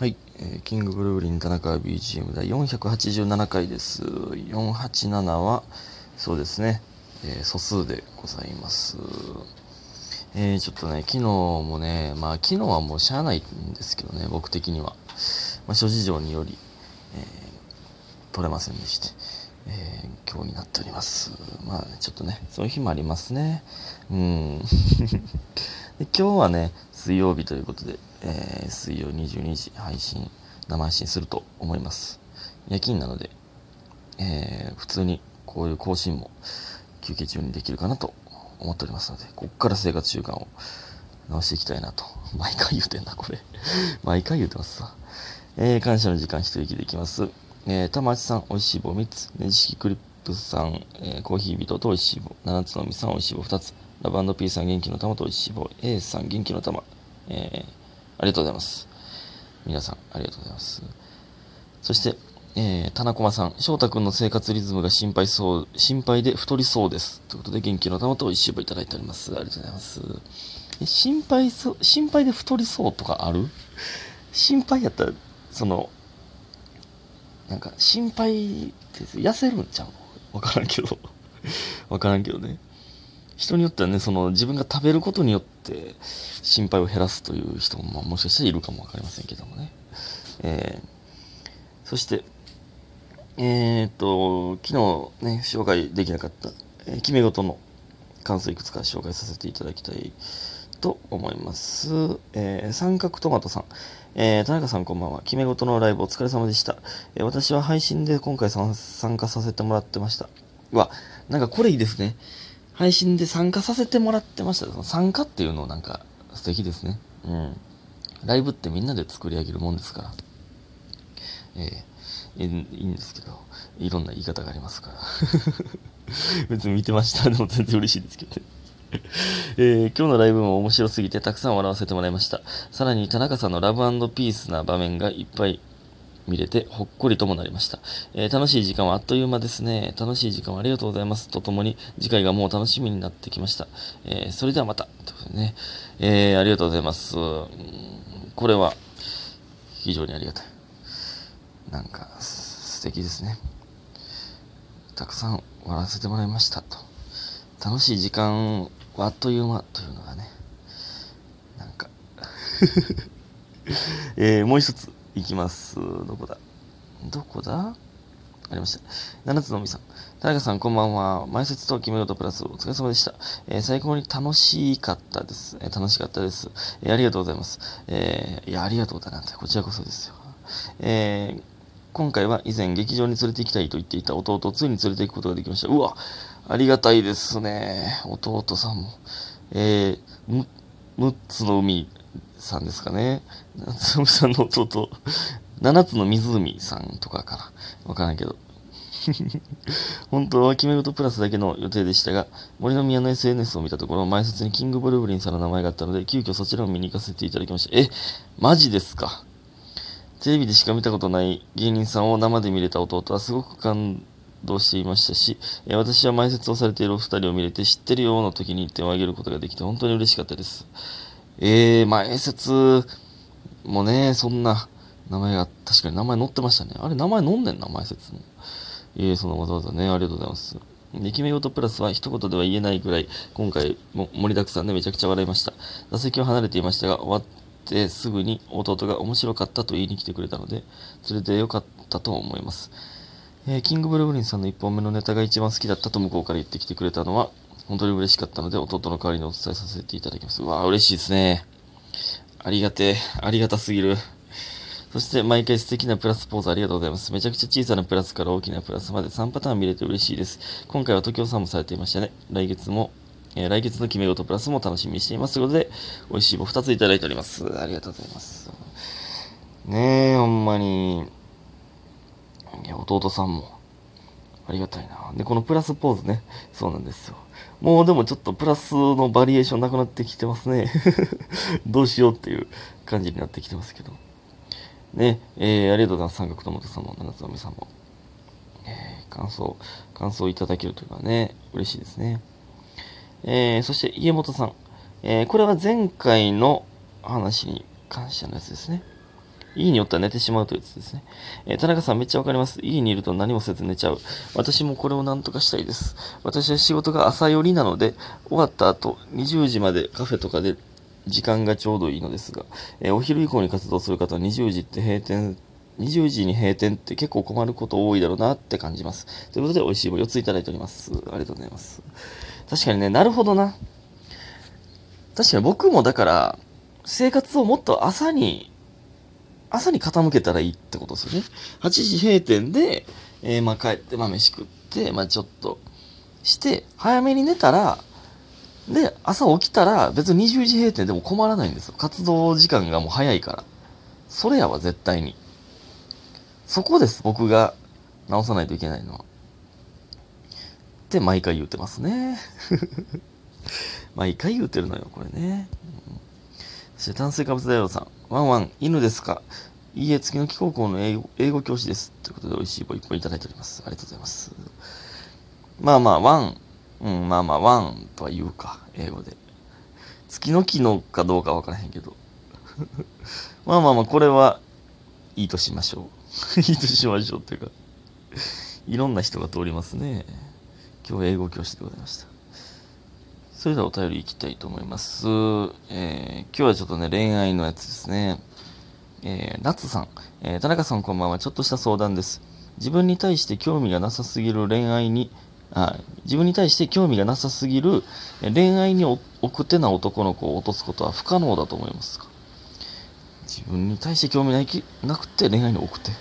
はい、えーキングブルーリン田中 BGM 第487回です。487は、そうですね、えー素数でございます。えーちょっとね、昨日もね、まあ昨日はもうしゃあないんですけどね、僕的には。まあ諸事情により、えー取れませんでして、えー今日になっております。まあちょっとね、そういう日もありますね。うん。で今日はね、水曜日ということで、えー水曜22時配信、生配信すると思います。夜勤なので、えー普通にこういう更新も休憩中にできるかなと思っておりますので、ここから生活習慣を直していきたいなと。毎回言うてんな、これ。毎回言うてますわ。えー感謝の時間一息できます。えー、玉内さん、おいしい棒3つ。ねじ式クリップさん、えーコーヒー人とおいしい棒。七つのみさん、おいしい棒2つ。ラブ &P さん、元気の玉とおいしい棒。A さん、元気の玉。えーありがとうございます。皆さん、ありがとうございます。そして、えー、田中駒さん、翔太くんの生活リズムが心配そう、心配で太りそうです。ということで、元気の玉とおいしいただいております。ありがとうございます。え心配そう、心配で太りそうとかある？心配やったら、その、なんか、心配って痩せるんちゃう？わからんけど。わからんけどね。人によってはね、その自分が食べることによってって心配を減らすという人も、まあ、もしかしたらいるかもわかりませんけどもね。えー、そして、えー、っと、昨日ね、紹介できなかった、えー決め事の感想いくつか紹介させていただきたいと思います。えー三角トマトさん。えー田中さんこんばんは。決め事のライブお疲れ様でした。えー私は配信で今回参加させてもらってました。うわ、なんかこれいいですね。配信で参加させてもらってました。その参加っていうのなんか素敵ですね。うん。ライブってみんなで作り上げるもんですから。えーいいんですけど、いろんな言い方がありますから。別に見てました。でも全然嬉しいですけどね。えー今日のライブも面白すぎてたくさん笑わせてもらいました。さらに田中さんのラブピースな場面がいっぱい見れてほっこりともなりました、えー楽しい時間はあっという間ですね。楽しい時間をありがとうございます。とともに次回がもう楽しみになってきました。えーそれではまた。ということでね、えーありがとうございます。これは非常にありがたい。なんか素敵ですね。たくさん笑わせてもらいましたと。楽しい時間はあっという間というのがね、なんか、えーもう一ついきます。どこだ？どこだ？ありました。七つのみさん。田中さん、こんばんは。前説と決め事プラスお疲れ様でした。えー最高に楽しかったです。えー楽しかったです。えーありがとうございます。えーいや、ありがとうだなんて、こちらこそですよ。えー今回は以前劇場に連れて行きたいと言っていた弟をついに連れて行くことができました。うわ、ありがたいですね。弟さんも。えー、む、6つの海さんですかね。夏海さんの弟、7つの湖さんとかかな。わからんけど。本当は決め事プラスだけの予定でしたが、森の宮の SNS を見たところ、前説にキングブルーブリンさんの名前があったので、急遽そちらを見に行かせていただきました。え、マジですか？テレビでしか見たことない芸人さんを生で見れた弟はすごく感動していましたし、え私は前説をされているお二人を見れて知ってるよの時に手を挙げることができて本当に嬉しかったです。えー、前説もね、そんな名前が、確かに名前載ってましたね。あれ名前載んでんな、前説も。えー、そのわざわざね、ありがとうございます。で決め事プラスは一言では言えないぐらい、今回も盛りだくさんでめちゃくちゃ笑いました。座席を離れていましたが、終わってすぐに弟が面白かったと言いに来てくれたので、それでよかったと思います。えーキングブルーブリンさんの1本目のネタが一番好きだったと向こうから言ってきてくれたのは、本当に嬉しかったので、弟の代わりにお伝えさせていただきます。うわー、嬉しいですね。ありがて。ありがたすぎる。そして毎回素敵なプラスポーズありがとうございます。めちゃくちゃ小さなプラスから大きなプラスまで3パターン見れて嬉しいです。今回は東京さんもされていましたね。来月も、えー来月の決め事プラスも楽しみにしています。ということで、美味しい棒2ついただいております。ありがとうございます。ねえ、ほんまに。いや、弟さんも。ありがたいな。で、このプラスポーズね。そうなんですよ。もうでもちょっとプラスのバリエーションなくなってきてますね。どうしようっていう感じになってきてますけど。ね、えー、ありがとうございます。三角友とさんも、七つのみさんも。えー、感想、感想いただけるというのはね、嬉しいですね。えー、そして家元さん。えー、これは前回の話に関してのやつですね。家によったら寝てしまうというやつですね。えー、田中さんめっちゃわかります。家にいると何もせず寝ちゃう。私もこれを何とかしたいです。私は仕事が朝寄りなので、終わった後、20時までカフェとかで時間がちょうどいいのですが、えー、お昼以降に活動する方は20時って閉店20時に閉店って結構困ること多いだろうなって感じます。ということで、美味しい棒4ついただいております。ありがとうございます。確かにね、なるほどな。確かに僕もだから、生活をもっと朝に、朝に傾けたらいいってことですよね。8時閉店で、えー、まあ帰って、まあ飯食って、まあちょっとして、早めに寝たら、で、朝起きたら別に20時閉店でも困らないんですよ。活動時間がもう早いから。それやわ、絶対に。そこです、僕が直さないといけないのは。って毎回言ってますね。毎回言ってるのよ、これね。そして炭水化物大王さん。ワンワン、犬ですか？いいえ、月の木高校の英語英語教師です。ということで、美味しい棒一本いただいております。ありがとうございます。まあまあ、ワン、うん、まあまあ、ワンとは言うか、英語で。月の木のかどうかわからへんけど。まあまあまあ、これはいいとしましょう。いいとしましょうっていうか、いろんな人が通りますね。今日英語教師でございました。それではお便りいきたいと思います。えー、今日はちょっとね、恋愛のやつですね。えー、夏さん、えー、田中さんこんばんは。ちょっとした相談です。自分に対して興味がなさすぎる恋愛に、あ自分に対して興味がなさすぎる恋愛に奥手な男の子を落とすことは不可能だと思いますか？自分に対して興味ないなくて恋愛に送って。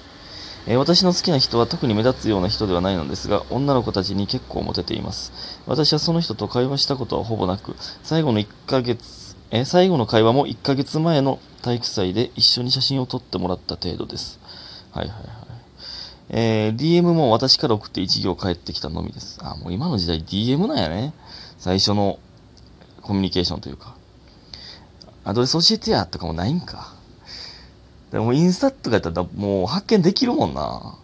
えー、私の好きな人は特に目立つような人ではないのですが、女の子たちに結構モテています。私はその人と会話したことはほぼなく、最後の1ヶ月、えー、最後の会話も1ヶ月前の体育祭で一緒に写真を撮ってもらった程度です。はいはいはい。えー、DM も私から送って1行返ってきたのみです。あ、もう今の時代 DM なんやね。最初のコミュニケーションというか。アドレス教えてやとかもないんか。でもインスタとかやったらもう発見できるもんな。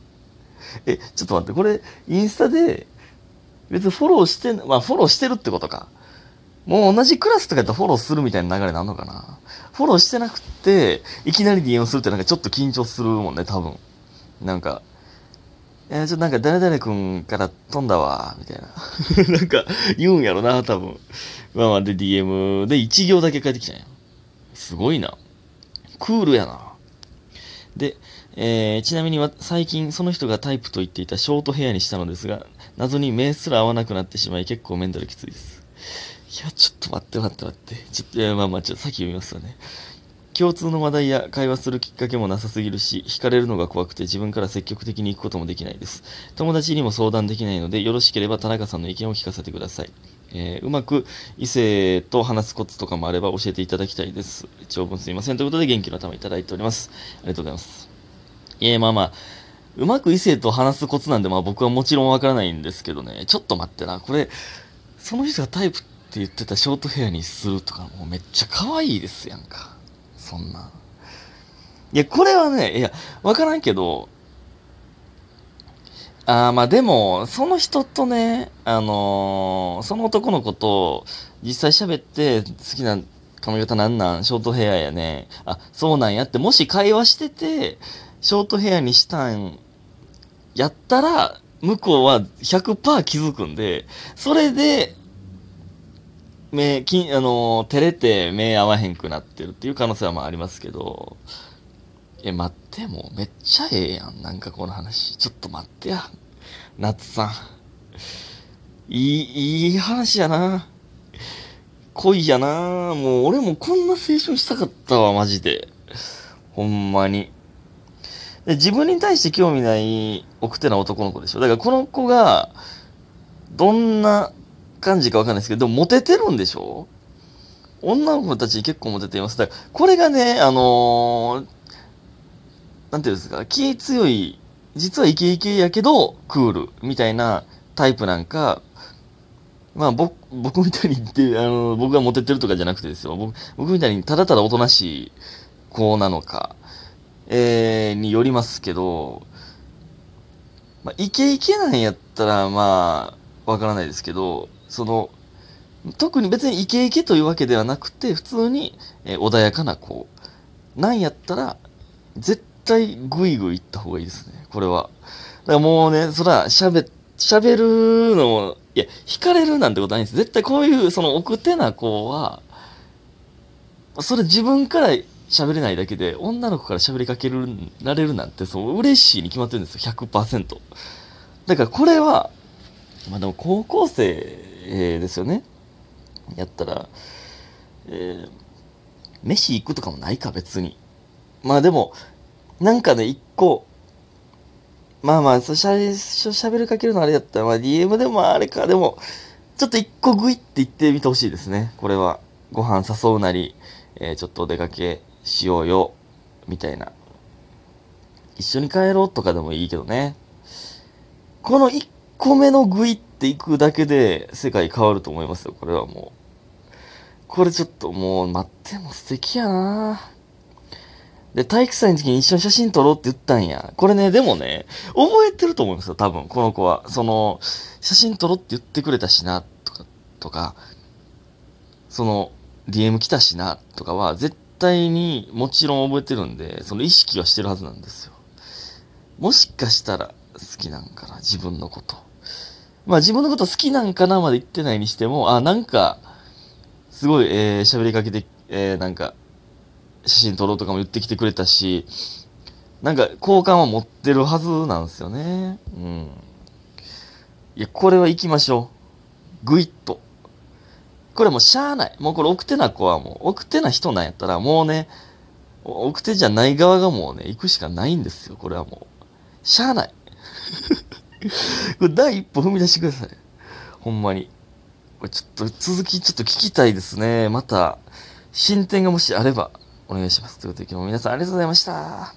え、ちょっと待って、これ、インスタで、別にフォローして、まあフォローしてるってことか。もう同じクラスとかやったらフォローするみたいな流れなんのかな。フォローしてなくて、いきなり DM するってなんかちょっと緊張するもんね、多分。なんか、え、ちょっとなんか誰々君から飛んだわ、みたいな。なんか言うんやろな、多分。まあまあで DM で1行だけ返ってきたんや。すごいな。クールやな。で、えー、ちなみに最近その人がタイプと言っていたショートヘアにしたのですが、謎に目すら合わなくなってしまい結構メンタルきついです。いや、ちょっと待って待って待って。ちょっと、いや、まあまあ、ちょっと先読みますよね。共通の話題や会話するきっかけもなさすぎるし、惹かれるのが怖くて自分から積極的に行くこともできないです。友達にも相談できないので、よろしければ田中さんの意見を聞かせてください。えー、うまく異性と話すコツとかもあれば教えていただきたいです。長文すいません。ということで元気の玉いただいております。ありがとうございます。えー、まあまあ、うまく異性と話すコツなんで、まあ僕はもちろんわからないんですけどね、ちょっと待ってな、これ、その人がタイプって言ってたショートヘアにするとか、もうめっちゃ可愛いですやんか。そんな。いや、これはね、いや、わからんけど、あまあでも、その人とね、あのー、その男の子と実際喋って好きな髪型なんなん？ショートヘアやね。あ、そうなんやって、もし会話してて、ショートヘアにしたんやったら、向こうは100%気づくんで、それで、目、きあの、照れて目合わへんくなってるっていう可能性はまあありますけど、え、待って、もうめっちゃええやん。なんかこの話。ちょっと待ってや。夏さん。いい、いい話やな。恋やな。もう俺もこんな青春したかったわ、マジで。ほんまに。で自分に対して興味ない奥手な男の子でしょ。だからこの子が、どんな感じかわかんないですけど、でもモテてるんでしょ女の子たち結構モテています。だからこれがね、あのー、なんていうんですか、気強い、実はイケイケやけど、クール、みたいなタイプなんか、まあ僕、僕みたいにって、あの、僕がモテてるとかじゃなくてですよ。僕、僕みたいにただただおとなしい子なのか、えー、によりますけど、まあ、イケイケなんやったら、まあ、わからないですけど、その、特に別にイケイケというわけではなくて、普通に、えー、穏やかな子、なんやったら、絶対グイグイ行った方がいいですね、これは。だからもうね、そら、喋、喋るのも、いや、惹かれるなんてことないんです。絶対こういう、その奥手な子は、それ自分から喋れないだけで、女の子から喋りかける、られるなんて、そう、嬉しいに決まってるんですよ、100%。だからこれは、まあでも高校生ですよね。やったら、えー、飯行くとかもないか、別に。まあでも、なんかね、一個、まあまあ、そしゃ喋りかけるのあれやったら、まあ DM でもあれか、でも、ちょっと一個グイって言ってみてほしいですね。これは。ご飯誘うなり、えー、ちょっとお出かけしようよ、みたいな。一緒に帰ろうとかでもいいけどね。この1個目のグイっていくだけで世界変わると思いますよ、これはもう。これちょっともう待っても素敵やなぁで、体育祭の時に一緒に写真撮ろうって言ったんや。これね、でもね、覚えてると思うんですよ、多分、この子は。その、写真撮ろうって言ってくれたしな、とか、とか、その、DM 来たしな、とかは、絶対にもちろん覚えてるんで、その意識はしてるはずなんですよ。もしかしたら好きなんかな、自分のこと。まあ自分のこと好きなんかなまで言ってないにしても、あ、なんか、すごい、えー、喋りかけて、えー、なんか、写真撮ろうとかも言ってきてくれたし、なんか、好感は持ってるはずなんですよね。うん。いや、これは行きましょう。ぐいっと。これもうしゃあない。もうこれ奥手な子はもう、奥手な人なんやったらもうね、奥手じゃない側がもうね、行くしかないんですよ。これはもう。しゃあない。これ第一歩踏み出してください。ほんまに。これちょっと続きちょっと聞きたいですね。また、進展がもしあればお願いします。ということで今日も皆さんありがとうございました。